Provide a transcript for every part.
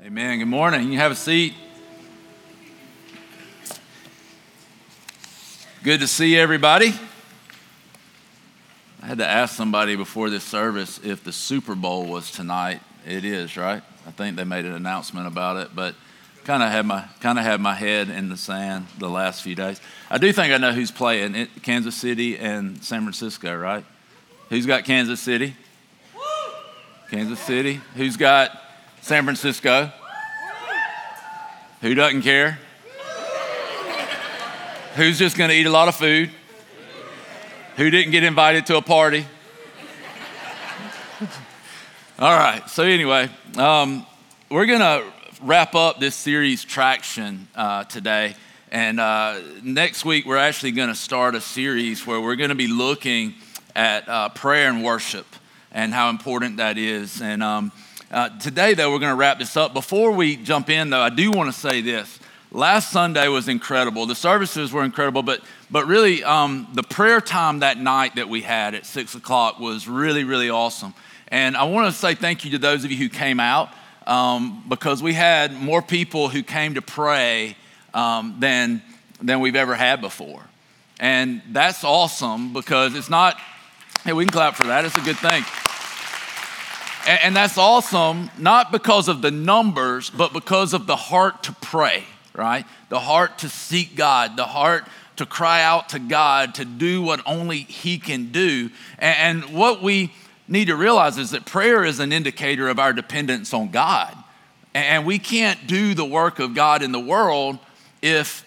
Amen. Good morning. You can have a seat. Good to see everybody. I had to ask somebody before this service if the Super Bowl was tonight. It is, right? I think they made an announcement about it, but kind of had my kind of had my head in the sand the last few days. I do think I know who's playing. It, Kansas City and San Francisco, right? Who's got Kansas City? Kansas City. Who's got San Francisco? Who doesn't care? Who's just going to eat a lot of food? Who didn't get invited to a party? All right, so anyway, um, we're going to wrap up this series, Traction, uh, today. And uh, next week, we're actually going to start a series where we're going to be looking at uh, prayer and worship and how important that is. And um, uh, today, though, we're going to wrap this up. Before we jump in, though, I do want to say this. Last Sunday was incredible. The services were incredible, but, but really, um, the prayer time that night that we had at six o'clock was really, really awesome. And I want to say thank you to those of you who came out um, because we had more people who came to pray um, than, than we've ever had before. And that's awesome because it's not, hey, we can clap for that. It's a good thing. And, and that's awesome, not because of the numbers, but because of the heart to pray, right? The heart to seek God, the heart to cry out to God to do what only He can do. And, and what we need to realize is that prayer is an indicator of our dependence on God. And we can't do the work of God in the world if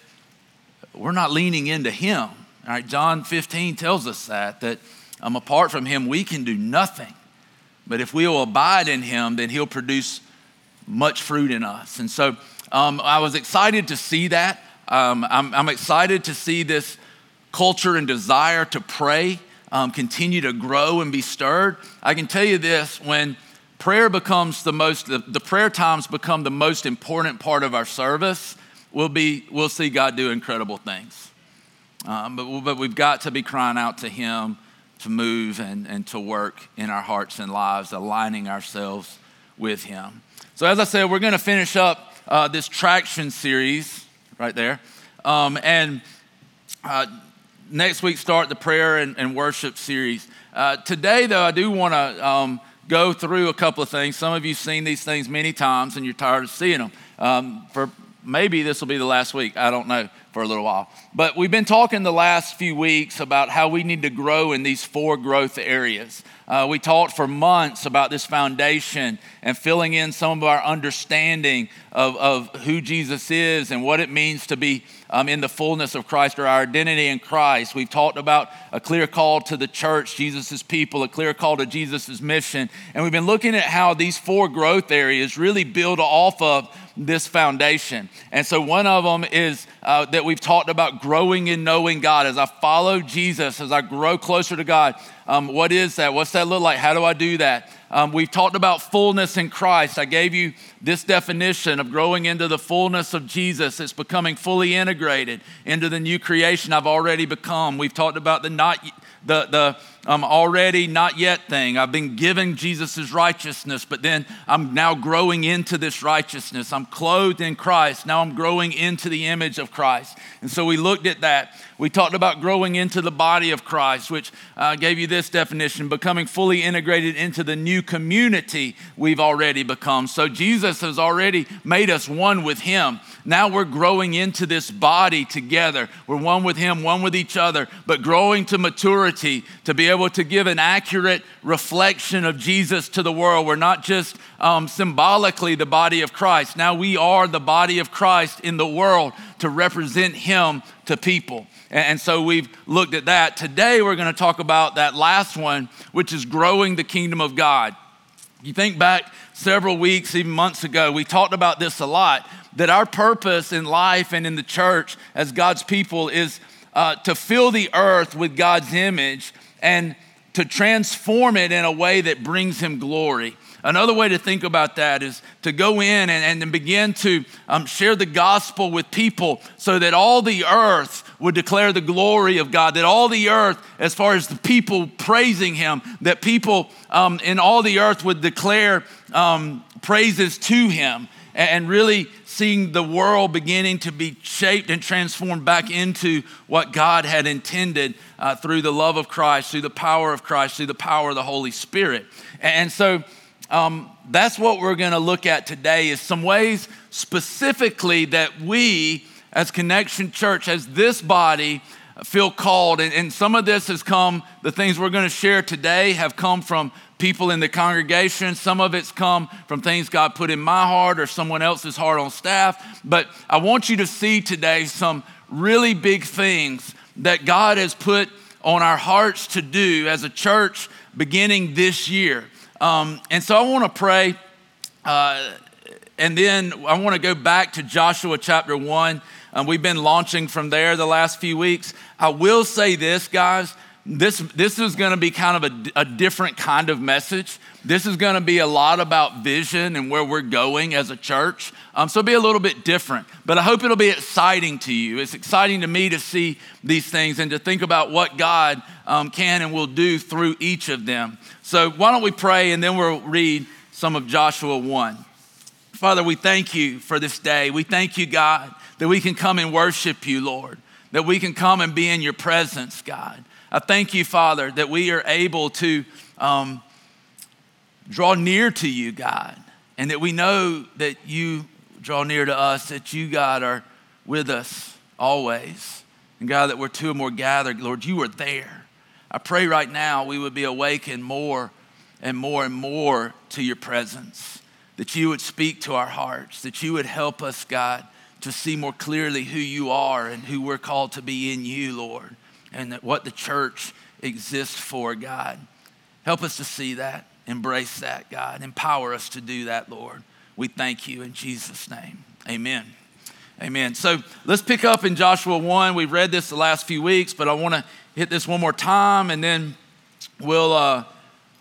we're not leaning into Him. All right, John 15 tells us that, that um, apart from Him, we can do nothing. But if we will abide in Him, then He'll produce much fruit in us. And so um, I was excited to see that. Um, I'm, I'm, excited to see this culture and desire to pray um, continue to grow and be stirred. I can tell you this when prayer becomes the most, the, the prayer times become the most important part of our service, we'll, be, we'll see God do incredible things. Um, but, but we've got to be crying out to Him to move and, and to work in our hearts and lives, aligning ourselves with Him. So, as I said, we're going to finish up uh, this traction series right there. Um, and uh, next week, start the prayer and, and worship series. Uh, today, though, I do want to um, go through a couple of things. Some of you have seen these things many times and you're tired of seeing them. Um, for maybe this will be the last week. I don't know for a little while. But we've been talking the last few weeks about how we need to grow in these four growth areas. Uh, we talked for months about this foundation and filling in some of our understanding of, of who Jesus is and what it means to be um, in the fullness of Christ or our identity in Christ. We've talked about a clear call to the church, Jesus' people, a clear call to Jesus' mission. And we've been looking at how these four growth areas really build off of this foundation. And so one of them is uh, that we've talked about growing in knowing God. As I follow Jesus, as I grow closer to God, um, what is that? What's that look like? How do I do that? Um, we've talked about fullness in Christ. I gave you this definition of growing into the fullness of Jesus. It's becoming fully integrated into the new creation I've already become. We've talked about the not the, the um, already not yet thing. I've been given Jesus' righteousness, but then I'm now growing into this righteousness. I'm clothed in Christ. Now I'm growing into the image of Christ. And so we looked at that. We talked about growing into the body of Christ, which uh, gave you this definition becoming fully integrated into the new community we've already become. So Jesus has already made us one with Him. Now we're growing into this body together. We're one with Him, one with each other, but growing to maturity to be able to give an accurate reflection of Jesus to the world. We're not just um, symbolically the body of Christ. Now we are the body of Christ in the world to represent Him to people. And so we've looked at that. Today we're going to talk about that last one, which is growing the kingdom of God. You think back several weeks, even months ago, we talked about this a lot that our purpose in life and in the church as God's people is uh, to fill the earth with God's image and to transform it in a way that brings Him glory. Another way to think about that is to go in and, and begin to um, share the gospel with people so that all the earth would declare the glory of God, that all the earth, as far as the people praising Him, that people um, in all the earth would declare um, praises to Him. and really seeing the world beginning to be shaped and transformed back into what God had intended uh, through the love of Christ, through the power of Christ, through the power of the Holy Spirit. And so um, that's what we're going to look at today is some ways specifically that we as Connection Church, as this body, feel called. And, and some of this has come, the things we're going to share today have come from people in the congregation. Some of it's come from things God put in my heart or someone else's heart on staff. But I want you to see today some really big things that God has put on our hearts to do as a church beginning this year. Um, and so I want to pray. Uh, and then I want to go back to Joshua chapter 1. Um, we've been launching from there the last few weeks. I will say this, guys this, this is going to be kind of a, a different kind of message. This is going to be a lot about vision and where we're going as a church. Um, so it'll be a little bit different, but I hope it'll be exciting to you. It's exciting to me to see these things and to think about what God um, can and will do through each of them. So why don't we pray and then we'll read some of Joshua 1. Father, we thank you for this day. We thank you, God, that we can come and worship you, Lord, that we can come and be in your presence, God. I thank you, Father, that we are able to um, draw near to you, God, and that we know that you draw near to us, that you, God, are with us always. And God, that we're two or more gathered, Lord, you are there. I pray right now we would be awakened more and more and more to your presence, that you would speak to our hearts, that you would help us, God, to see more clearly who you are and who we're called to be in you, Lord and what the church exists for, God. Help us to see that, embrace that, God. Empower us to do that, Lord. We thank you in Jesus' name. Amen. Amen. So let's pick up in Joshua 1. We've read this the last few weeks, but I want to hit this one more time and then we'll, uh,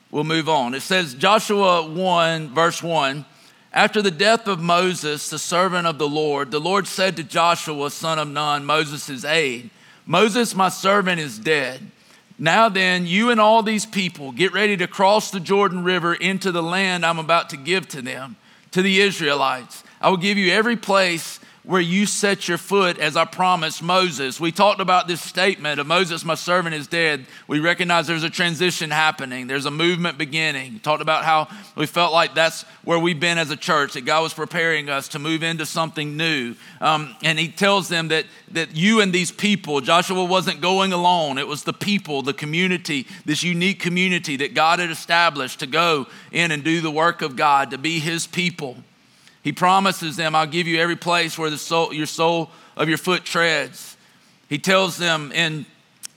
we'll move on. It says, Joshua 1, verse 1 After the death of Moses, the servant of the Lord, the Lord said to Joshua, son of Nun, Moses' aide, Moses, my servant, is dead. Now then, you and all these people get ready to cross the Jordan River into the land I'm about to give to them, to the Israelites. I will give you every place where you set your foot as I promised Moses. We talked about this statement of Moses, my servant, is dead. We recognize there's a transition happening, there's a movement beginning. We talked about how we felt like that's where we've been as a church, that God was preparing us to move into something new. Um, and he tells them that, that you and these people, Joshua wasn't going alone, it was the people, the community, this unique community that God had established to go in and do the work of God, to be his people. He promises them, I'll give you every place where the soul, your sole of your foot treads. He tells them in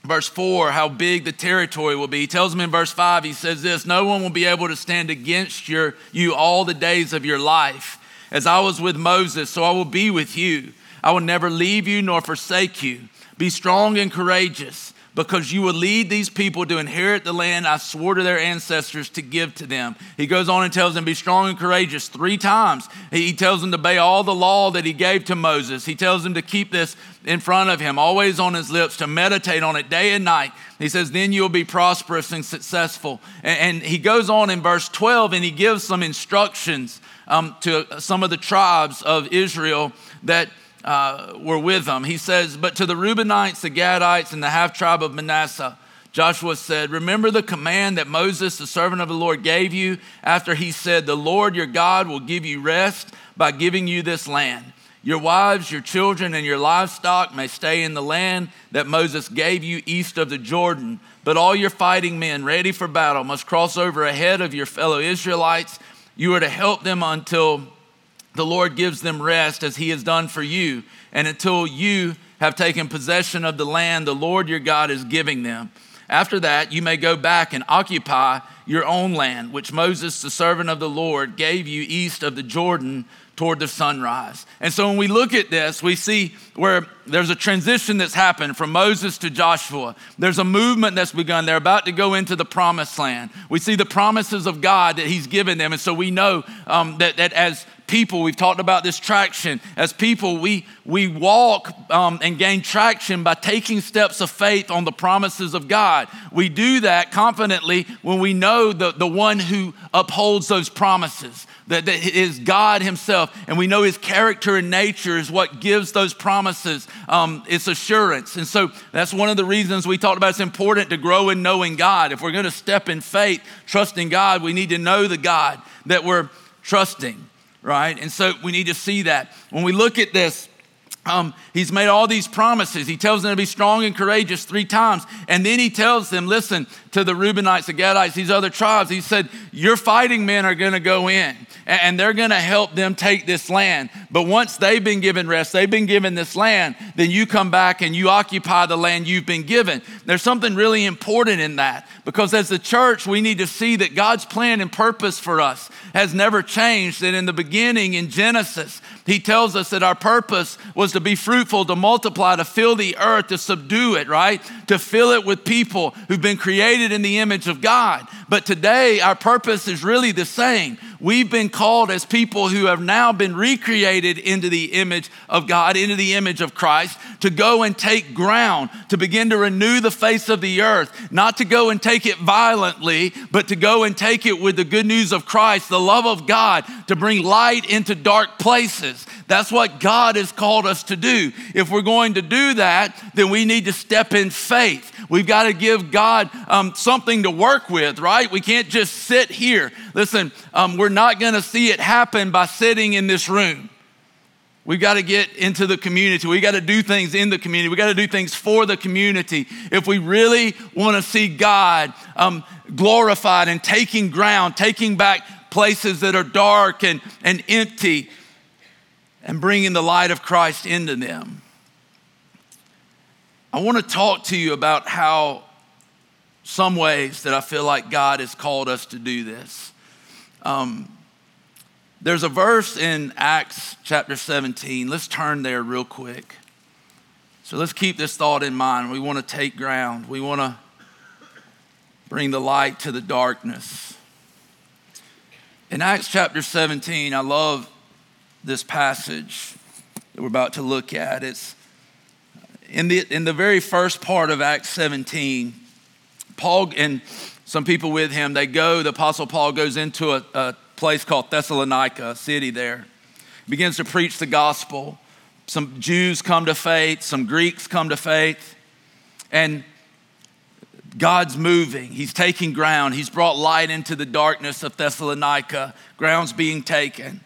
verse 4 how big the territory will be. He tells them in verse 5, he says this No one will be able to stand against your, you all the days of your life. As I was with Moses, so I will be with you. I will never leave you nor forsake you. Be strong and courageous because you will lead these people to inherit the land I swore to their ancestors to give to them. He goes on and tells them, Be strong and courageous three times. He tells them to obey all the law that he gave to Moses. He tells them to keep this in front of him, always on his lips, to meditate on it day and night. He says, Then you'll be prosperous and successful. And, he goes on in verse 12 and he gives some instructions um, to some of the tribes of Israel that uh, were with them. He says, But to the Reubenites, the Gadites, and the half tribe of Manasseh, Joshua said, Remember the command that Moses, the servant of the Lord, gave you after he said, The Lord your God will give you rest by giving you this land. Your wives, your children, and your livestock may stay in the land that Moses gave you east of the Jordan. But all your fighting men ready for battle must cross over ahead of your fellow Israelites. You are to help them until the Lord gives them rest as He has done for you, and until you have taken possession of the land the Lord your God is giving them. After that, you may go back and occupy your own land, which Moses, the servant of the Lord, gave you east of the Jordan toward the sunrise. And so when we look at this, we see where there's a transition that's happened from Moses to Joshua. There's a movement that's begun. They're about to go into the promised land. We see the promises of God that He's given them. And so we know um, that, that as people, we've talked about this traction. As people, we, we walk um, and gain traction by taking steps of faith on the promises of God. We do that confidently when we know the, the one who upholds those promises that, that is God Himself. And we know His character and nature is what gives those promises um, its assurance. And so that's one of the reasons we talked about it's important to grow in knowing God. If we're going to step in faith, trusting God, we need to know the God that we're trusting, right? And so we need to see that. When we look at this, um, he's made all these promises. He tells them to be strong and courageous three times. And then he tells them, listen, to the Reubenites, the Gadites, these other tribes, he said, Your fighting men are going to go in and they're going to help them take this land. But once they've been given rest, they've been given this land, then you come back and you occupy the land you've been given. There's something really important in that because as the church, we need to see that God's plan and purpose for us has never changed. That in the beginning, in Genesis, he tells us that our purpose was to be fruitful, to multiply, to fill the earth, to subdue it, right? To fill it with people who've been created in the image of God. But today, our purpose is really the same. We've been called as people who have now been recreated into the image of God, into the image of Christ, to go and take ground, to begin to renew the face of the earth, not to go and take it violently, but to go and take it with the good news of Christ, the love of God, to bring light into dark places. That's what God has called us to do. If we're going to do that, then we need to step in faith. We've got to give God um, something to work with, right? We can't just sit here. Listen, um, we're not going to see it happen by sitting in this room. We've got to get into the community. We've got to do things in the community. We've got to do things for the community. If we really want to see God um, glorified and taking ground, taking back places that are dark and, and empty, and bringing the light of Christ into them. I want to talk to you about how some ways that I feel like God has called us to do this. Um, there's a verse in Acts chapter 17. Let's turn there real quick. So let's keep this thought in mind. We want to take ground, we want to bring the light to the darkness. In Acts chapter 17, I love this passage that we're about to look at. It's in the, in the very first part of Acts 17, Paul and some people with him, they go, the Apostle Paul goes into a, a place called Thessalonica, a city there, begins to preach the gospel. Some Jews come to faith, some Greeks come to faith, and God's moving. He's taking ground. He's brought light into the darkness of Thessalonica. Ground's being taken.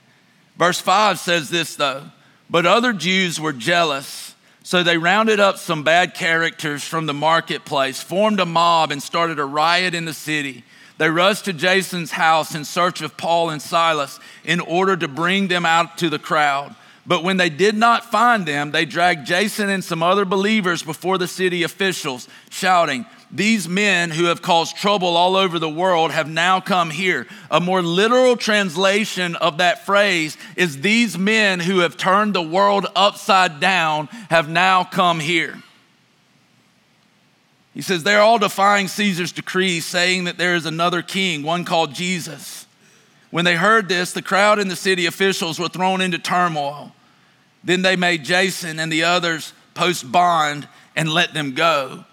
Verse 5 says this, though, but other Jews were jealous so they rounded up some bad characters from the marketplace, formed a mob, and started a riot in the city. They rushed to Jason's house in search of Paul and Silas in order to bring them out to the crowd. But when they did not find them, they dragged Jason and some other believers before the city officials, shouting, these men who have caused trouble all over the world have now come here. A more literal translation of that phrase is these men who have turned the world upside down have now come here. He says they're all defying Caesar's decree, saying that there is another king, one called Jesus. When they heard this, the crowd and the city officials were thrown into turmoil. Then they made Jason and the others post bond and let them go.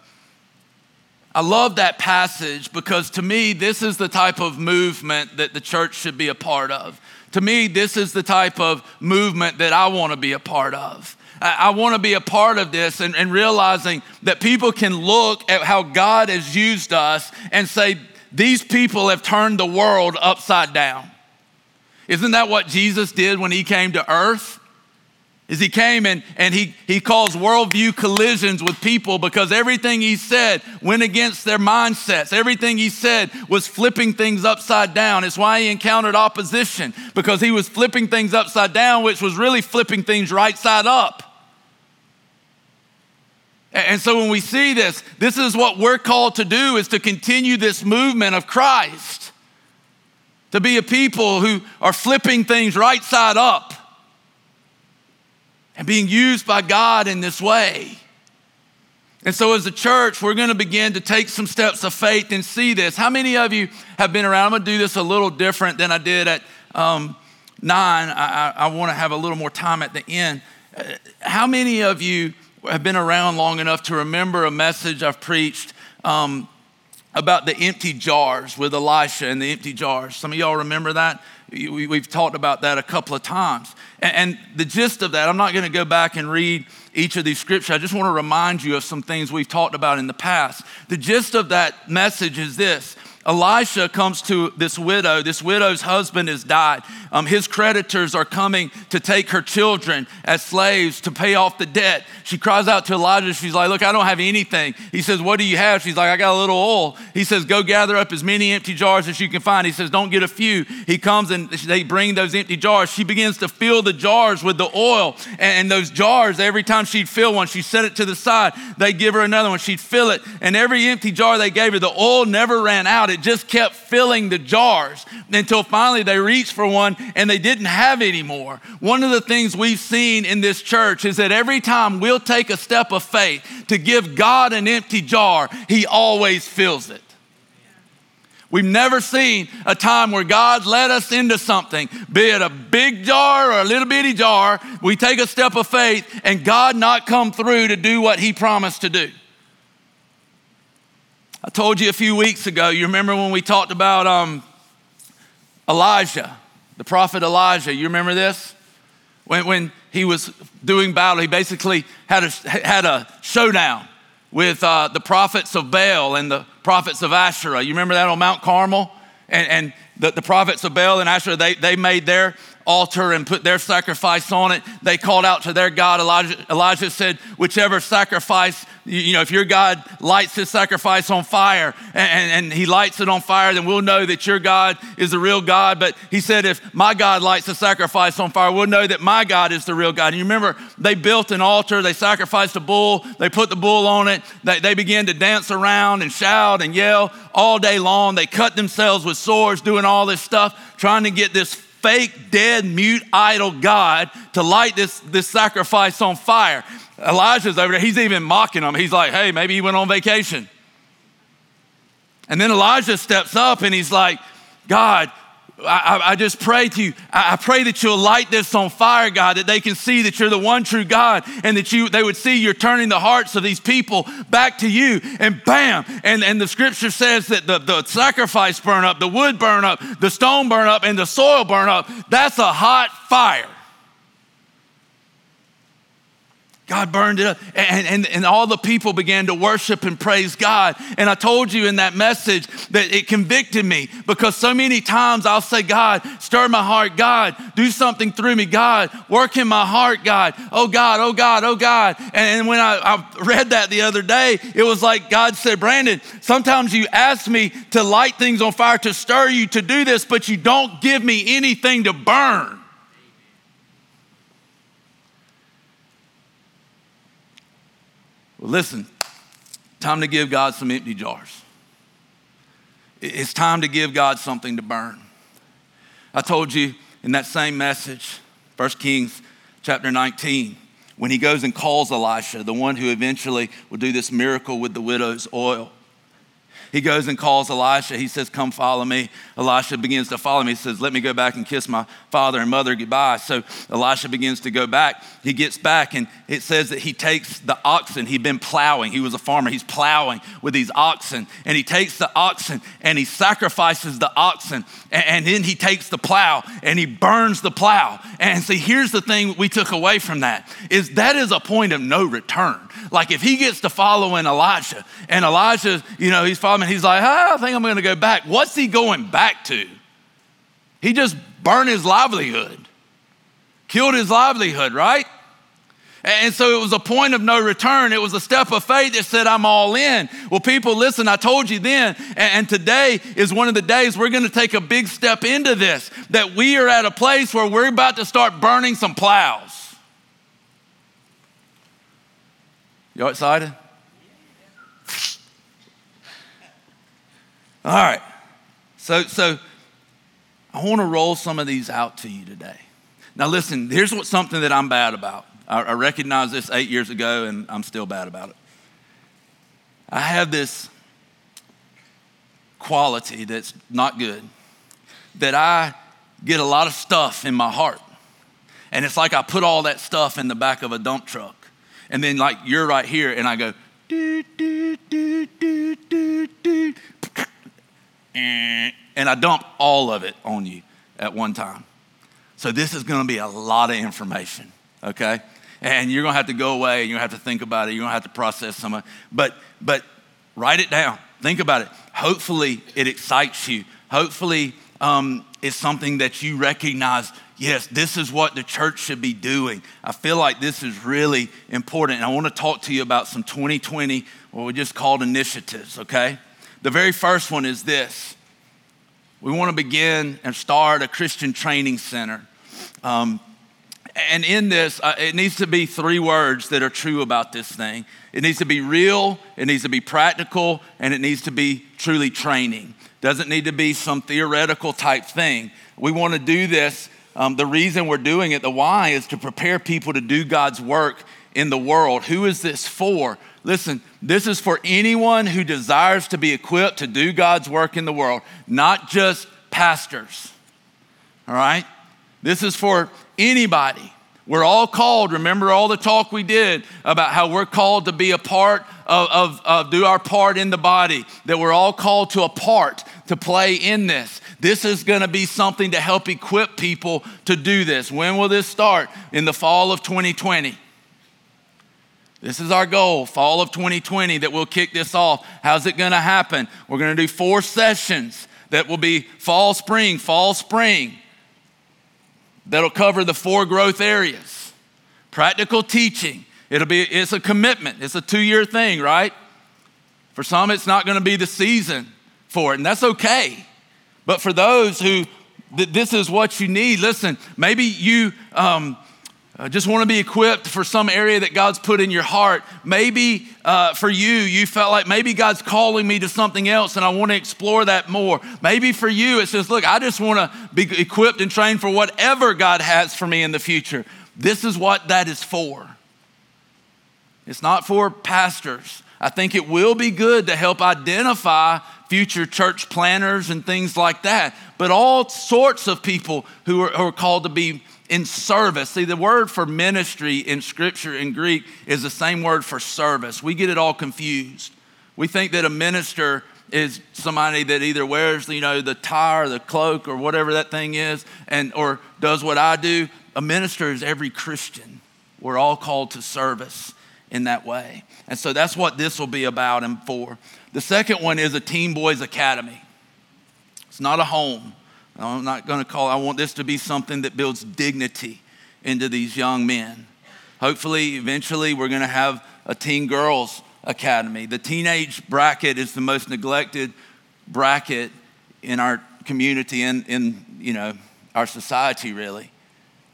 I love that passage because to me, this is the type of movement that the church should be a part of. To me, this is the type of movement that I want to be a part of. I, want to be a part of this and, and realizing that people can look at how God has used us and say, these people have turned the world upside down. Isn't that what Jesus did when he came to earth? Is he came and, and he, he caused worldview collisions with people because everything he said went against their mindsets. Everything he said was flipping things upside down. It's why he encountered opposition because he was flipping things upside down, which was really flipping things right side up. And so when we see this, this is what we're called to do is to continue this movement of Christ. To be a people who are flipping things right side up and being used by God in this way. And so, as a church, we're going to begin to take some steps of faith and see this. How many of you have been around? I'm going to do this a little different than I did at um, nine. I, I, I want to have a little more time at the end. Uh, how many of you have been around long enough to remember a message I've preached um, about the empty jars with Elisha and the empty jars? Some of y'all remember that? We've talked about that a couple of times. And the gist of that, I'm not going to go back and read each of these scriptures. I just want to remind you of some things we've talked about in the past. The gist of that message is this Elisha comes to this widow. This widow's husband has died. Um, his creditors are coming to take her children as slaves to pay off the debt. She cries out to Elijah. She's like, Look, I don't have anything. He says, What do you have? She's like, I got a little oil. He says, Go gather up as many empty jars as you can find. He says, Don't get a few. He comes and they bring those empty jars. She begins to fill the jars with the oil. And, those jars, every time she'd fill one, she'd set it to the side. They give her another one. She'd fill it. And every empty jar they gave her, the oil never ran out. It just kept filling the jars until finally they reached for one and they didn't have any more. One of the things we've seen in this church is that every time we'll take a step of faith to give God an empty jar, He always fills it. We've never seen a time where God led us into something, be it a big jar or a little bitty jar. We take a step of faith and God not come through to do what He promised to do. I told you a few weeks ago, you remember when we talked about um, Elijah, the prophet Elijah. You remember this? When, when he was doing battle, he basically had a, had a showdown with uh, the prophets of Baal and the prophets of Asherah. You remember that on Mount Carmel? And, and the, the prophets of Baal and Asherah, they, they made their altar and put their sacrifice on it. They called out to their God. Elijah, Elijah said, whichever sacrifice, you know, if your God lights his sacrifice on fire and, and, he lights it on fire, then we'll know that your God is the real God. But he said, if my God lights the sacrifice on fire, we'll know that my God is the real God. And you remember, they built an altar, they sacrificed a bull, they put the bull on it, they, they began to dance around and shout and yell all day long. They cut themselves with swords, doing all this stuff, trying to get this fake, dead, mute idol God to light this, this sacrifice on fire. Elijah's over there. He's even mocking him. He's like, hey, maybe he went on vacation. And then Elijah steps up and he's like, God, I, I, just pray to you. I, pray that you'll light this on fire, God, that they can see that you're the one true God and that you they would see you're turning the hearts of these people back to you. And bam! And, and the scripture says that the, the sacrifice burn up, the wood burn up, the stone burn up, and the soil burn up. That's a hot fire. God burned it up, and, and, and all the people began to worship and praise God. And I told you in that message that it convicted me because so many times I'll say, God, stir my heart. God, do something through me. God, work in my heart. God, oh God, oh God, oh God. And, and when I, I read that the other day, it was like God said, Brandon, sometimes you ask me to light things on fire, to stir you to do this, but you don't give me anything to burn. Listen, time to give God some empty jars. It's time to give God something to burn. I told you in that same message, 1 Kings chapter 19, when he goes and calls Elisha, the one who eventually will do this miracle with the widow's oil. He goes and calls Elisha. He says, Come follow me. Elisha begins to follow me. He says, Let me go back and kiss my father and mother goodbye. So Elisha begins to go back. He gets back, and it says that he takes the oxen. He'd been plowing. He was a farmer. He's plowing with these oxen. And he takes the oxen and he sacrifices the oxen. And, then he takes the plow and he burns the plow. And see, here's the thing we took away from that is that is a point of no return. Like if he gets to following Elijah, and Elijah, you know, he's following, he's like, oh, I think I'm going to go back. What's he going back to? He just burned his livelihood, killed his livelihood, right? And so it was a point of no return. It was a step of faith that said, I'm all in. Well, people, listen, I told you then, and today is one of the days we're going to take a big step into this, that we are at a place where we're about to start burning some plows. Y'all excited? All right. So, so I want to roll some of these out to you today. Now, listen, here's what something that I'm bad about. I, I recognized this eight years ago, and I'm still bad about it. I have this quality that's not good that I get a lot of stuff in my heart. And it's like I put all that stuff in the back of a dump truck. And then, like, you're right here, and I go, do, do, do, do, do, do. and I dump all of it on you. at one time. So this is to be a lot of information, okay? And you're to have to go away and you're to have to think about it. You're to have to process some of it. But, but write it down. Think about it. Hopefully, it excites you. Hopefully, um, it's something that you recognize yes, this is what the church should be doing. I feel like this is really important. And I want to talk to you about some 2020, what we just called initiatives, okay? The very first one is this we want to begin and start a Christian training center. Um, and in this, uh, it needs to be three words that are true about this thing it needs to be real, it needs to be practical, and it needs to be truly training. Doesn't need to be some theoretical type thing. We want to do this. Um, the reason we're doing it, the why, is to prepare people to do God's work in the world. Who is this for? Listen, this is for anyone who desires to be equipped to do God's work in the world, not just pastors. All right? This is for anybody. We're all called. Remember all the talk we did about how we're called to be a part of, of, of, do our part in the body, that we're all called to a part to play in this. This is going to be something to help equip people to do this. When will this start? In the fall of 2020. This is our goal, fall of 2020, that we'll kick this off. How's it going to happen? We're going to do four sessions that will be fall, spring, fall, spring. That'll cover the four growth areas. Practical teaching. It'll be it's a commitment. It's a 2-year thing, right? For some it's not going to be the season for it, and that's okay. But for those who this is what you need, listen, maybe you um, uh, just want to be equipped for some area that God's put in your heart. Maybe uh, for you, you felt like maybe God's calling me to something else and I want to explore that more. Maybe for you, it says, look, I just want to be equipped and trained for whatever God has for me in the future. This is what that is for. It's not for pastors. I think it will be good to help identify future church planters and things like that, but all sorts of people who are, who are called to be in service. See, the word for ministry in scripture in Greek is the same word for service. We get it all confused. We think that a minister is somebody that either wears, you know, the tie or the cloak or whatever that thing is, and or does what I do. A minister is every Christian. We're all called to service in that way. And so that's what this will be about and for. The second one is a Teen Boys Academy. It's not a home. I'm not going to call, I want this to be something that builds dignity into these young men. Hopefully, eventually, we're going to have a teen girls academy. The teenage bracket is the most neglected bracket in our community and in, you know, our society, really.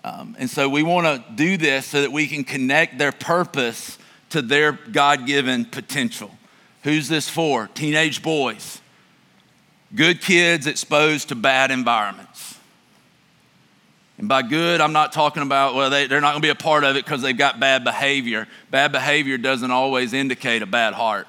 Um, and so we want to do this so that we can connect their purpose to their God given potential. Who's this for? Teenage boys good kids exposed to bad environments. And by good, I'm not talking about, well, they, they're not going to be a part of it because they've got bad behavior. Bad behavior doesn't always indicate a bad heart.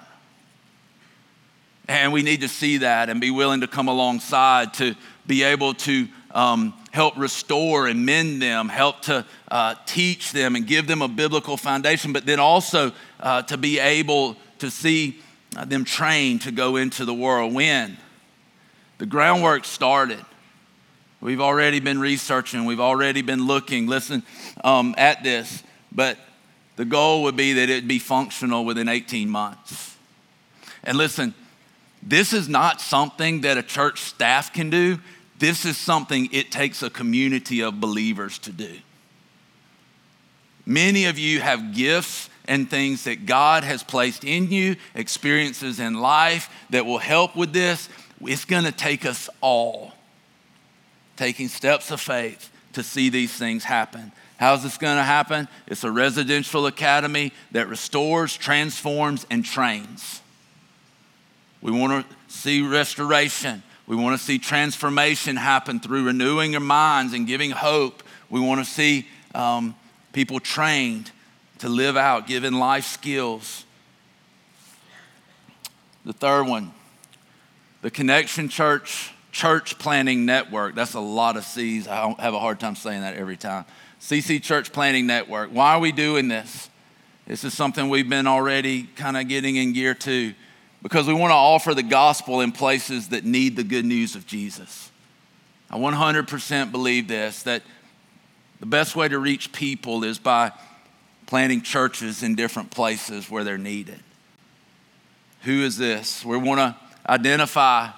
And we need to see that and be willing to come alongside to be able to um, help restore and mend them, help to uh, teach them and give them a biblical foundation, but then also uh, to be able to see uh, them trained to go into the world. When? The groundwork started. We've already been researching, we've already been looking, listen, um, at this, but the goal would be that it'd be functional within 18 months. And listen, this is not something that a church staff can do. This is something it takes a community of believers to do. Many of you have gifts and things that God has placed in you, experiences in life that will help with this. It's going to take us all taking steps of faith to see these things happen. How's this going to happen? It's a residential academy that restores, transforms, and trains. We want to see restoration. We want to see transformation happen through renewing their minds and giving hope. We want to see um, people trained to live out, given life skills. The third one the Connection Church Church Planting Network. That's a lot of C's. I have a hard time saying that every time. CC Church Planting Network. Why are we doing this? This is something we've been already kind of getting in gear to because we want to offer the gospel in places that need the good news of Jesus. I 100% believe this that the best way to reach people is by planting churches in different places where they're needed. Who is this? We want to identify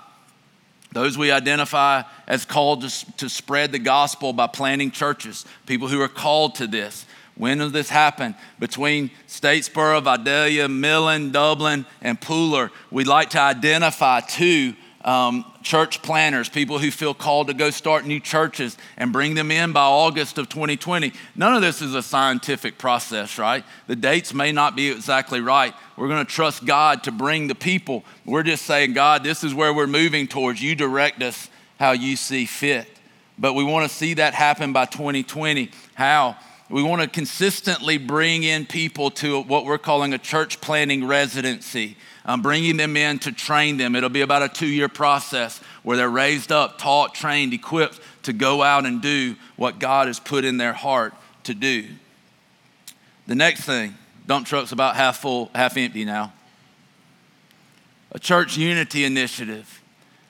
those we identify as called to, to spread the gospel by planting churches, people who are called to this. When does this happen? Between Statesboro, Vidalia, Millen, Dublin, and Pooler, we'd like to identify two um, church planters, people who feel called to go start new churches and bring them in by August of 2020. None of this is a scientific process, right? The dates may not be exactly right. We're going to trust God to bring the people. We're just saying, God, this is where we're moving towards. You direct us how you see fit. But we want to see that happen by 2020. How? We want to consistently bring in people to what we're calling a church planting residency um, bringing them in to train them. It'll be about a two year process where they're raised up, taught, trained, equipped to go out and do what God has put in their heart to do. The next thing dump truck's about half full, half empty now. A church unity initiative.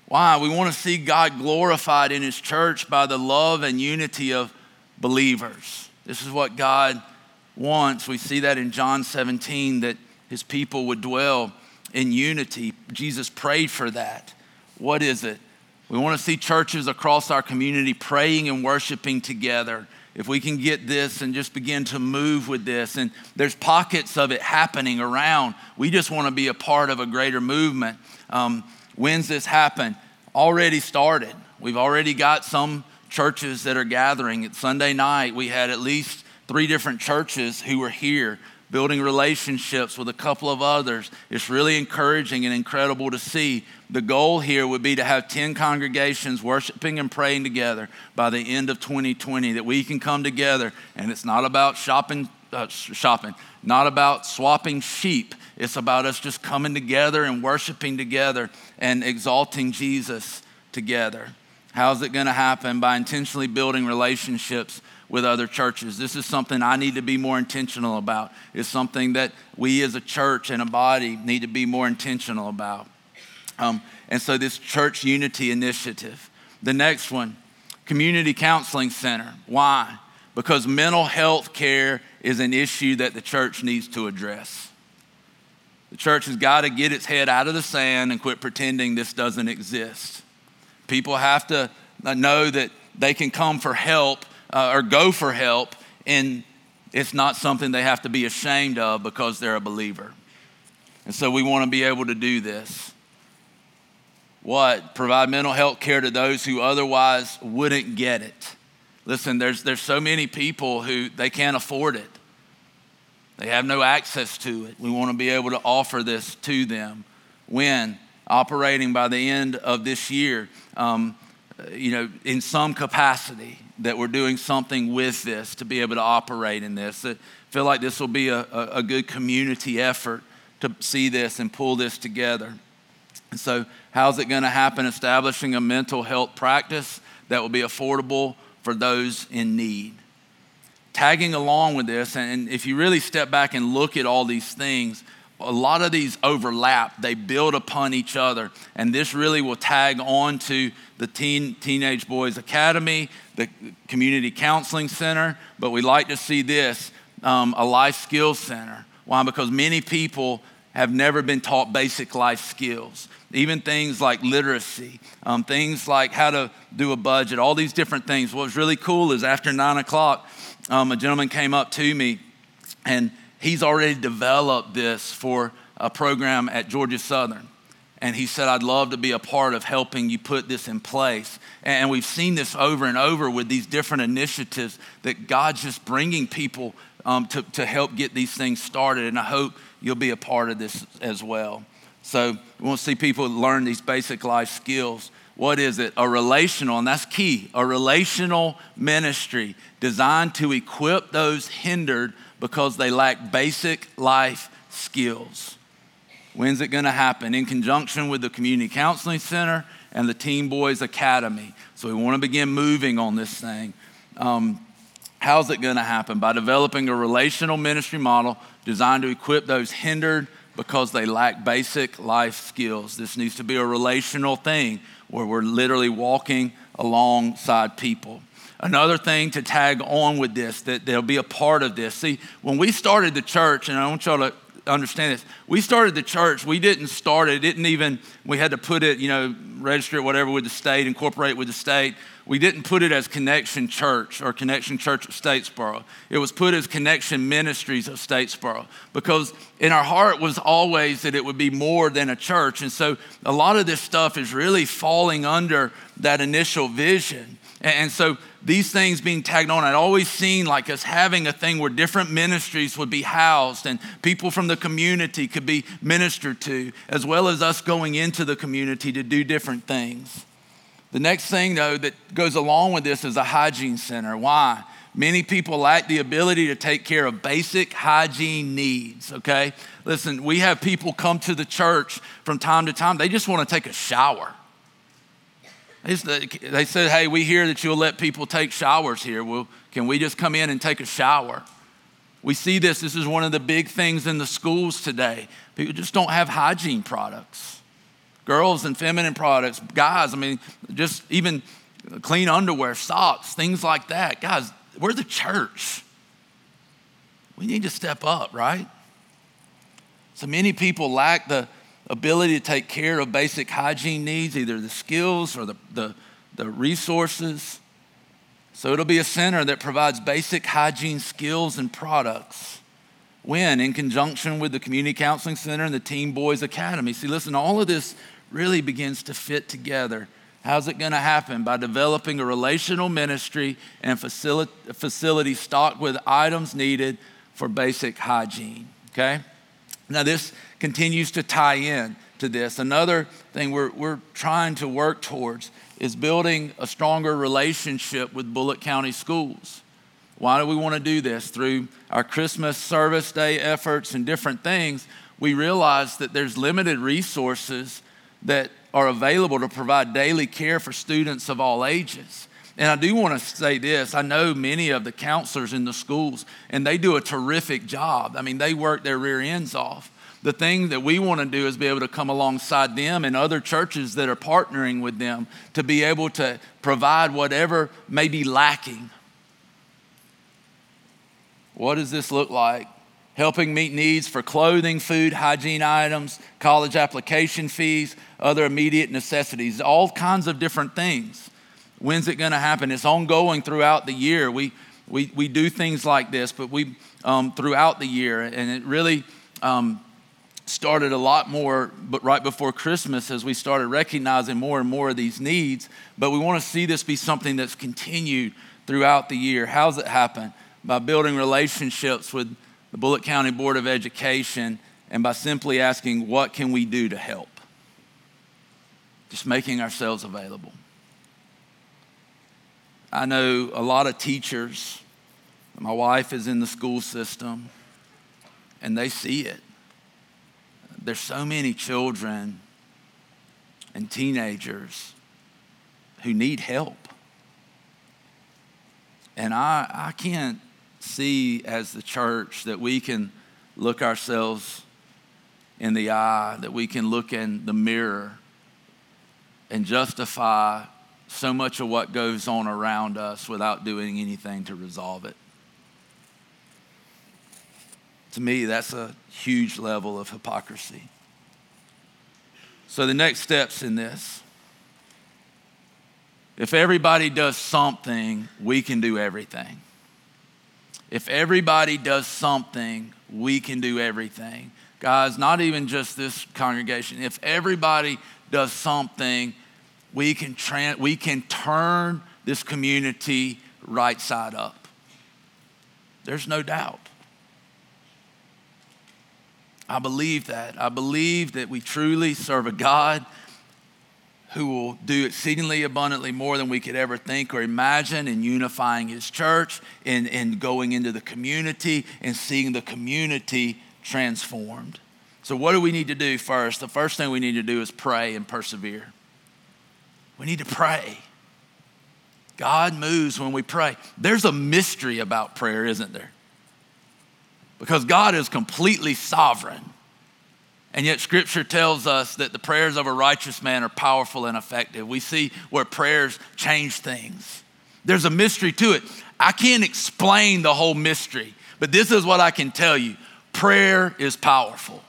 Why? We want to see God glorified in His church by the love and unity of believers. This is what God wants. We see that in John 17 that His people would dwell in unity. Jesus prayed for that. What is it? We want to see churches across our community praying and worshiping together. If we can get this and just begin to move with this, and there's pockets of it happening around, we just want to be a part of a greater movement. Um, when's this happen? Already started. We've already got some churches that are gathering. At Sunday night, we had at least three different churches who were here building relationships with a couple of others. It's really encouraging and incredible to see. The goal here would be to have 10 congregations worshiping and praying together by the end of 2020, that we can come together and it's not about shopping, uh, shopping, not about swapping sheep. It's about us just coming together and worshiping together and exalting Jesus together. How's it going to happen? By intentionally building relationships with other churches. This is something I need to be more intentional about. It's something that we as a church and a body need to be more intentional about. Um, and so, this church unity initiative. The next one, community counseling center. Why? Because mental health care is an issue that the church needs to address. The church has got to get its head out of the sand and quit pretending this doesn't exist. People have to know that they can come for help uh, or go for help, and it's not something they have to be ashamed of because they're a believer. And so we want to be able to do this. What? Provide mental health care to those who otherwise wouldn't get it. Listen, there's, there's so many people who they can't afford it. They have no access to it. We want to be able to offer this to them. When? Operating by the end of this year, um, Uh, you know, in some capacity that we're doing something with this to be able to operate in this. I feel like this will be a, a, a good community effort to see this and pull this together. And so, how's it going to happen? Establishing a mental health practice that will be affordable for those in need. Tagging along with this, and if you really step back and look at all these things, a lot of these overlap, they build upon each other. And this really will tag on to the Teen, Teenage Boys Academy, the Community Counseling Center, but we like to see this um, a life skills center. Why? Because many people have never been taught basic life skills, even things like literacy, um, things like how to do a budget, all these different things. What was really cool is after nine o'clock, um, a gentleman came up to me and he's already developed this for a program at Georgia Southern. And he said, I'd love to be a part of helping you put this in place. And we've seen this over and over with these different initiatives that God's just bringing people um, to, to help get these things started. And I hope you'll be a part of this as well. So we want to see people learn these basic life skills. What is it? A relational, and that's key, a relational ministry designed to equip those hindered because they lack basic life skills. When's it going to happen? In conjunction with the Community Counseling Center and the Teen Boys Academy. So we want to begin moving on this thing. Um, how's it going to happen? By developing a relational ministry model designed to equip those hindered because they lack basic life skills. This needs to be a relational thing where we're literally walking alongside people. Another thing to tag on with this, that there'll be a part of this. See, when we started the church, and I want y'all to understand this. We started the church. We didn't start it. Didn't even. We had to put it, you know, register it, whatever, with the state, incorporate with the state. We didn't put it as Connection Church or Connection Church of Statesboro. It was put as Connection Ministries of Statesboro because in our heart was always that it would be more than a church. And so a lot of this stuff is really falling under that initial vision. And so these things being tagged on, I'd always seen like us having a thing where different ministries would be housed and people from the community could be ministered to, as well as us going into the community to do different things. The next thing, though, that goes along with this is a hygiene center. Why? Many people lack the ability to take care of basic hygiene needs, okay? Listen, we have people come to the church from time to time, they just want to take a shower. They said, Hey, we hear that you'll let people take showers here. Well, can we just come in and take a shower? We see this. This is one of the big things in the schools today. People just don't have hygiene products. Girls and feminine products, guys, I mean, just even clean underwear, socks, things like that. Guys, we're the church. We need to step up, right? So many people lack the ability to take care of basic hygiene needs, either the skills or the, the, the resources. So it'll be a center that provides basic hygiene skills and products. When? In conjunction with the Community Counseling Center and the Teen Boys Academy. See, listen, all of this really begins to fit together. How's it going to happen? By developing a relational ministry and facility, facility stocked with items needed for basic hygiene. Okay? Now, this continues to tie in to this. Another thing we're, we're trying to work towards is building a stronger relationship with Bullitt County schools. Why do we want to do this? Through our Christmas service day efforts and different things, we realize that there's limited resources that are available to provide daily care for students of all ages. And I do want to say this I know many of the counselors in the schools, and they do a terrific job. I mean, they work their rear ends off the thing that we want to do is be able to come alongside them and other churches that are partnering with them to be able to provide whatever may be lacking. What does this look like? Helping meet needs for clothing, food, hygiene items, college application fees, other immediate necessities, all kinds of different things. When's it going to happen? It's ongoing throughout the year. We, we, we do things like this, but we um, throughout the year, and it really um, started a lot more but right before christmas as we started recognizing more and more of these needs. But we want to see this be something that's continued throughout the year. How's it happen? By building relationships with the Bullitt county board of education and by simply asking what can we do to help? Just making ourselves available. I know a lot of teachers my wife is in the school system and they see it there's so many children and teenagers who need help. And I, I can't see as the church that we can look ourselves in the eye, that we can look in the mirror and justify so much of what goes on around us without doing anything to resolve it. To me, that's a huge level of hypocrisy. So, the next steps in this if everybody does something, we can do everything. If everybody does something, we can do everything. Guys, not even just this congregation. If everybody does something, we can, tra- we can turn this community right side up. There's no doubt. I believe that. I believe that we truly serve a God who will do exceedingly abundantly more than we could ever think or imagine in unifying his church, in, in going into the community and seeing the community transformed. So, what do we need to do first? The first thing we need to do is pray and persevere. We need to pray. God moves when we pray. There's a mystery about prayer, isn't there? Because God is completely sovereign. And yet, scripture tells us that the prayers of a righteous man are powerful and effective. We see where prayers change things. There's a mystery to it. I can't explain the whole mystery, but this is what I can tell you prayer is powerful.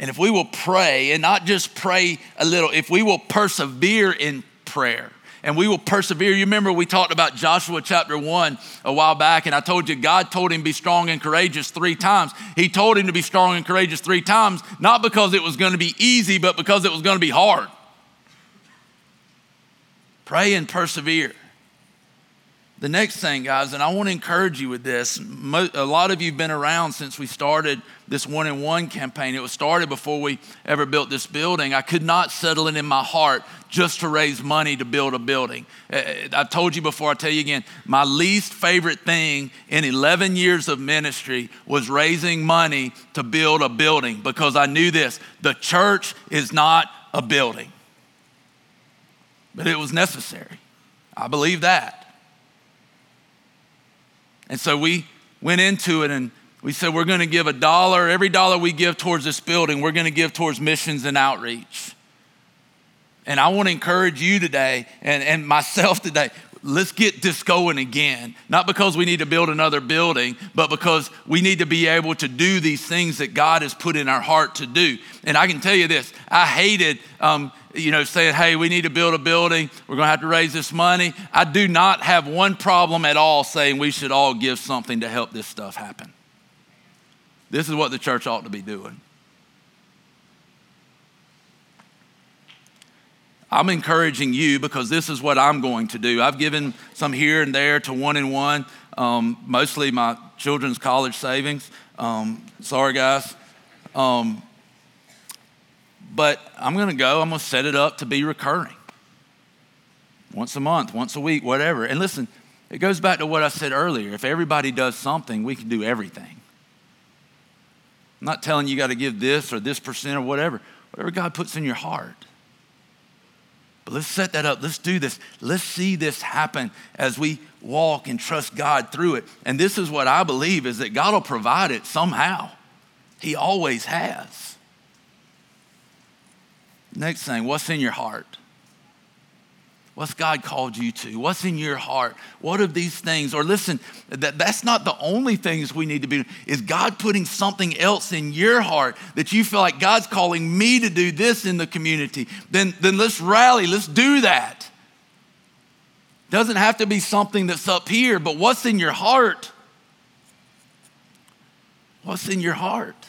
And if we will pray and not just pray a little, if we will persevere in prayer, and we will persevere. You remember we talked about Joshua chapter 1 a while back, and I told you God told him be strong and courageous three times. He told him to be strong and courageous three times, not because it was going to be easy, but because it was going to be hard. Pray and persevere. The next thing, guys, and I want to encourage you with this. A lot of you have been around since we started this one in one campaign. It was started before we ever built this building. I could not settle it in my heart just to raise money to build a building. Uh, uh, I've told you before, I'll tell you again. My least favorite thing in 11 years of ministry was raising money to build a building because I knew this the church is not a building. But it was necessary. I believe that. And so we went into it and we said, we're going to give a dollar. Every dollar we give towards this building, we're going to give towards missions and outreach. And I want to encourage you today and, and myself today. Let's get this going again. Not because we need to build another building, but because we need to be able to do these things that God has put in our heart to do. And I can tell you this I hated um, you know, saying, hey, we need to build a building, we're going to have to raise this money. I do not have one problem at all saying we should all give something to help this stuff happen. This is what the church ought to be doing. I'm encouraging you because this is what I'm going to do. I've given some here and there to one and one, um, mostly my children's college savings. Um, sorry, guys. Um, but I'm going to go, I'm going to set it up to be recurring once a month, once a week, whatever. And listen, it goes back to what I said earlier. If everybody does something, we can do everything. I'm not telling you, got to give this or this percent or whatever, whatever God puts in your heart. But let's set that up. Let's do this. Let's see this happen as we walk and trust God through it. And this is what I believe is that God will provide it somehow. He always has. Next thing, what's in your heart? What's God called you to? What's in your heart? What of these things? Or listen, that, that's not the only things we need to be. Is God putting something else in your heart that you feel like God's calling me to do this in the community? Then, then let's rally, let's do that. Doesn't have to be something that's up here, but what's in your heart? What's in your heart?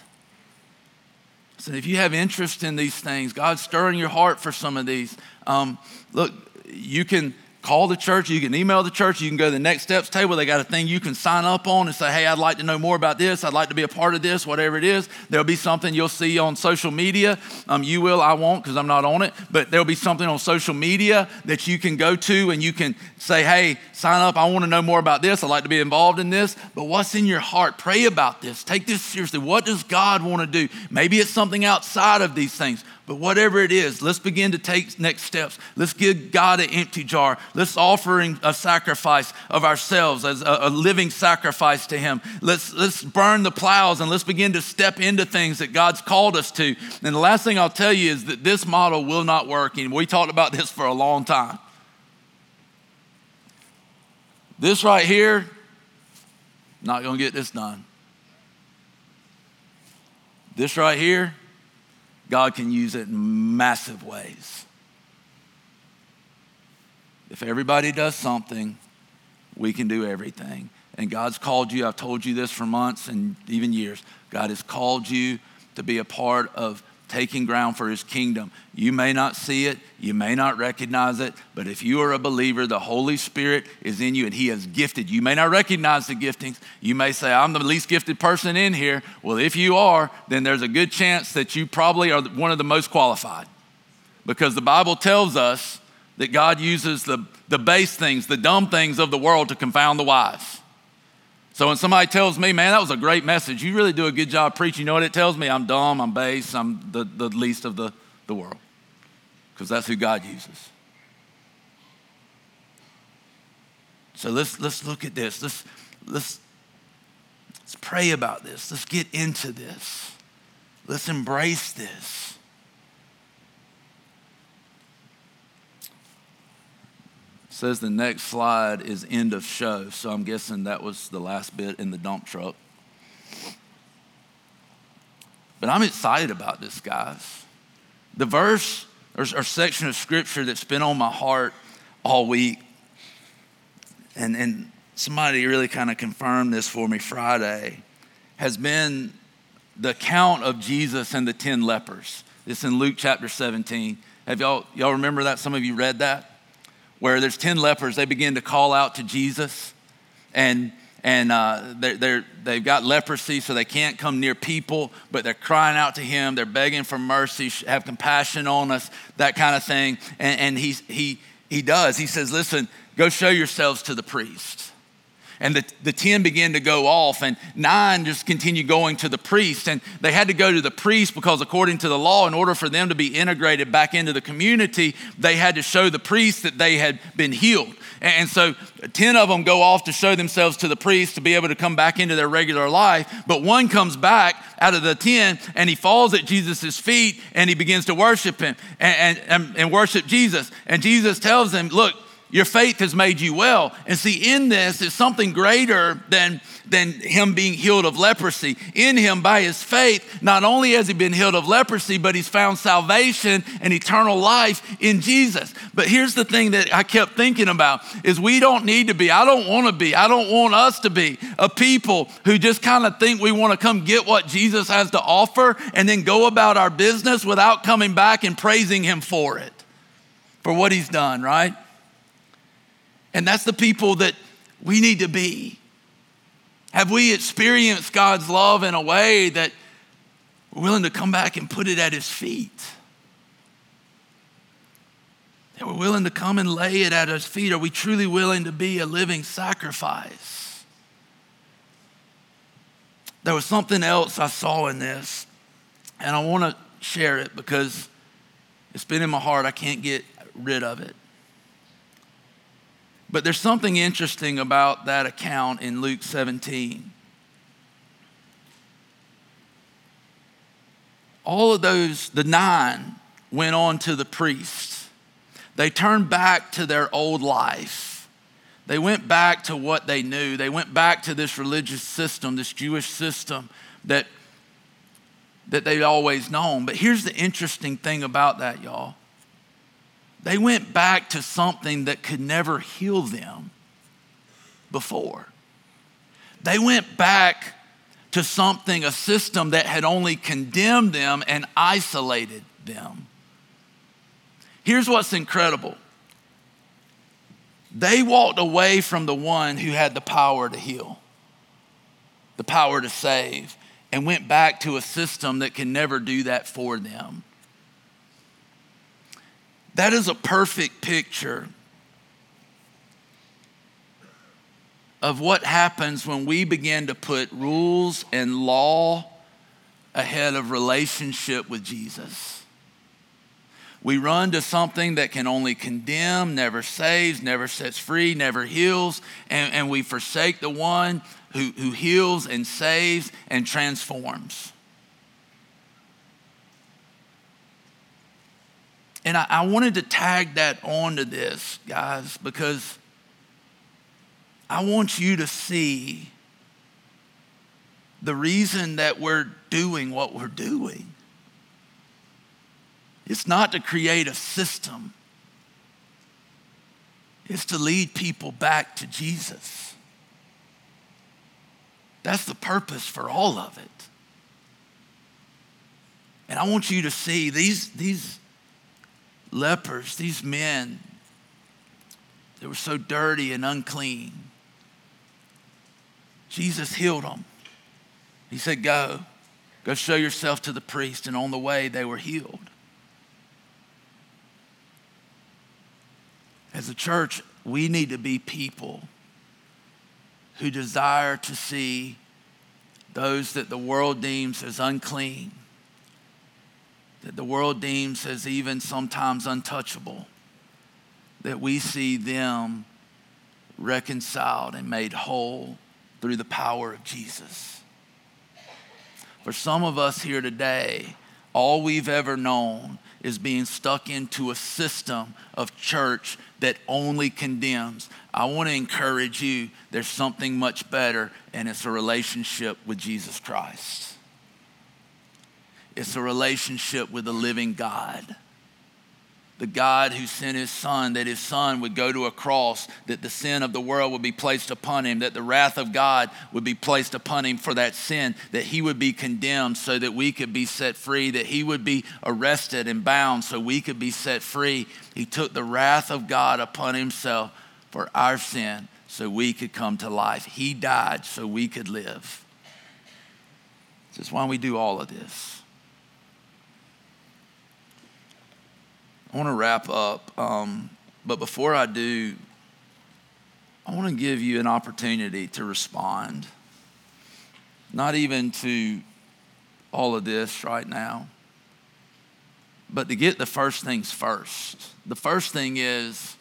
So if you have interest in these things, God's stirring your heart for some of these. Um, look, you can call the church, you can email the church, you can go to the next steps table. They got a thing you can sign up on and say, hey, I'd like to know more about this. I'd like to be a part of this, whatever it is. There'll be something you'll see on social media. Um, you will, I won't because I'm not on it, but there'll be something on social media that you can go to and you can say, hey, sign up. I want to know more about this. I'd like to be involved in this. But what's in your heart? Pray about this. Take this seriously. What does God want to do? Maybe it's something outside of these things. But whatever it is, let's begin to take next steps. Let's give God an empty jar. Let's offer a sacrifice of ourselves as a, a living sacrifice to Him. Let's, let's burn the plows and let's begin to step into things that God's called us to. And the last thing I'll tell you is that this model will not work. And we talked about this for a long time. This right here, not going to get this done. This right here, God can use it in massive ways. If everybody does something, we can do everything. And God's called you, I've told you this for months and even years. God has called you to be a part of taking ground for his kingdom. You may not see it, you may not recognize it, but if you are a believer, the Holy Spirit is in you and he has gifted. You may not recognize the giftings. You may say, I'm the least gifted person in here. Well, if you are, then there's a good chance that you probably are one of the most qualified. Because the Bible tells us that God uses the, the base things, the dumb things of the world to confound the wise. So when somebody tells me, man, that was a great message, you really do a good job preaching, you know what it tells me? I'm dumb, I'm base, I'm the, the least of the, the world. Because that's who God uses. So let's, let's look at this. Let's, let's, let's pray about this. Let's get into this. Let's embrace this. Says the next slide is end of show. So I'm guessing that was the last bit in the dump truck. But I'm excited about this, guys. The verse or, or section of scripture that's been on my heart all week, and, and somebody really kind of confirmed this for me Friday, has been the account of Jesus and the 10 lepers. It's in Luke chapter 17. Have y'all, y'all remember that? Some of you read that? Where there's 10 lepers. They begin to call out to Jesus, and, and uh, they're, they're, they've got leprosy, so they can't come near people, but they're crying out to him. They're begging for mercy, have compassion on us, that kind of thing. And, and he, he, he does. He says, Listen, go show yourselves to the priest. And the, the 10 began to go off, and nine just continued going to the priest. And they had to go to the priest because, according to the law, in order for them to be integrated back into the community, they had to show the priest that they had been healed. And so 10 of them go off to show themselves to the priest to be able to come back into their regular life. But one comes back out of the 10 and he falls at Jesus' feet and he begins to worship him and, and, and worship Jesus. And Jesus tells him, Look, your faith has made you well. And see, in this is something greater than, than him being healed of leprosy. In him, by his faith, not only has he been healed of leprosy, but he's found salvation and eternal life in Jesus. But here's the thing that I kept thinking about is we don't need to be, I don't want to be, I don't want us to be a people who just kind of think we want to come get what Jesus has to offer and then go about our business without coming back and praising him for it, for what he's done, right? And that's the people that we need to be. Have we experienced God's love in a way that we're willing to come back and put it at His feet? That we're willing to come and lay it at His feet? Are we truly willing to be a living sacrifice? There was something else I saw in this, and I want to share it because it's been in my heart. I can't get rid of it. But there's something interesting about that account in Luke 17. All of those, the nine, went on to the priests. They turned back to their old life. They went back to what they knew. They went back to this religious system, this Jewish system that, that they'd always known. But here's the interesting thing about that, y'all they went back to something that could never heal them before. They went back to something, a system that had only condemned them and isolated them. Here's what's incredible they walked away from the one who had the power to heal, the power to save, and went back to a system that can never do that for them. That is a perfect picture of what happens when we begin to put rules and law ahead of relationship with Jesus. We run to something that can only condemn, never saves, never sets free, never heals, and, and we forsake the one who, who heals and saves and transforms. And I, I wanted to tag that onto this, guys, because I want you to see the reason that we're doing what we're doing. It's not to create a system, it's to lead people back to Jesus. That's the purpose for all of it. And I want you to see these, these lepers, these men, they were so dirty and unclean. Jesus healed them. He said, Go, go show yourself to the priest. And on the way, they were healed. As a church, we need to be people who desire to see those that the world deems as unclean that the world deems as even sometimes untouchable, that we see them reconciled and made whole through the power of Jesus. For some of us here today, all we've ever known is being stuck into a system of church that only condemns. I want to encourage you there's something much better, and it's a relationship with Jesus Christ. It's a relationship with the living God the God who sent his son, that his son would go to a cross, that the sin of the world would be placed upon him, that the wrath of God would be placed upon him for that sin, that he would be condemned so that we could be set free, that he would be arrested and bound so we could be set free. He took the wrath of God upon himself for our sin so we could come to life. He died so we could live. This is why we do all of this. I want to wrap up, um, but before I do, I want to give you an opportunity to respond. Not even to all of this right now, but to get the first things first. The first thing is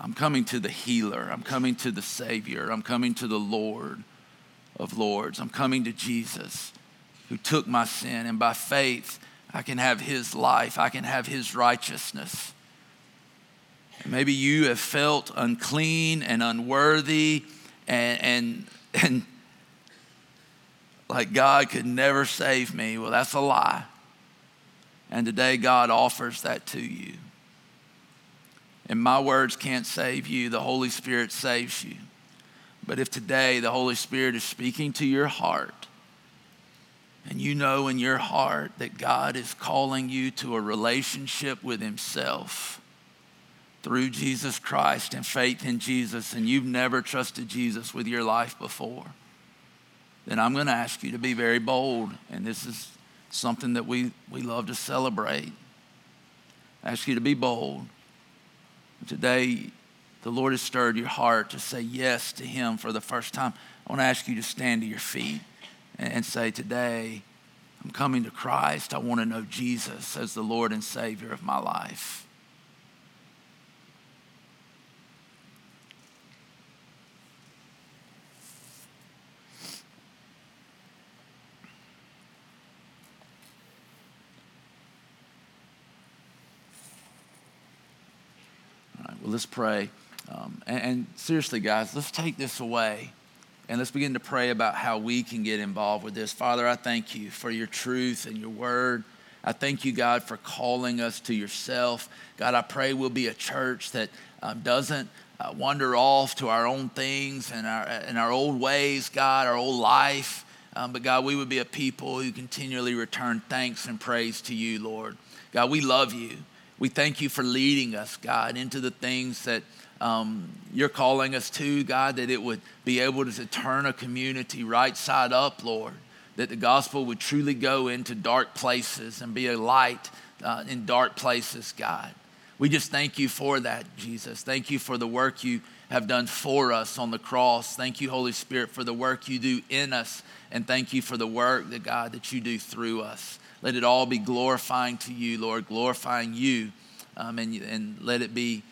I'm coming to the healer, I'm coming to the Savior, I'm coming to the Lord of Lords, I'm coming to Jesus who took my sin, and by faith, I can have his life, I can have his righteousness. maybe you have felt unclean and unworthy and, and, and like God could never save me. Well, that's a lie. And today, God offers that to you. And my words can't save you, the Holy Spirit saves you. But if today the Holy Spirit is speaking to your heart, and you know in your heart that God is calling you to a relationship with Himself through Jesus Christ and faith in Jesus, and you've never trusted Jesus with your life before, then I'm going to ask you to be very bold. And this is something that we, we love to celebrate. I ask you to be bold. Today, the Lord has stirred your heart to say yes to Him for the first time. I want to ask you to stand to your feet and say, Today, I'm coming to Christ. I want to know Jesus as the Lord and Savior of my life. All right, well, let's pray. Um, and, and seriously, guys, let's take this away. And let's begin to pray about how we can get involved with this. Father, I thank you for your truth and your word. I thank you, God, for calling us to yourself. God, I pray we'll be a church that um, doesn't uh, wander off to our own things and our, and our old ways, God, our old life. Um, but God, we would be a people who continually return thanks and praise to you, Lord. God, we love you. We thank you for leading us, God, into the things that um, you're calling us to, God, that it would be able to turn a community right side up, Lord, that the gospel would truly go into dark places and be a light uh, in dark places, God. We just thank you for that, Jesus. Thank you for the work you have done for us on the cross. Thank you, Holy Spirit, for the work you do in us. And thank you for the work that God that you do through us. Let it all be glorifying to you, Lord, glorifying you. Um, and, and let it be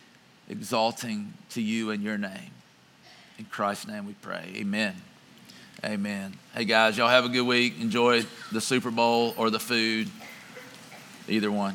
exalting to you in your name. In Christ's name we pray. Amen. Amen. Hey guys, y'all have a good week. Enjoy the Super Bowl or the food, either one.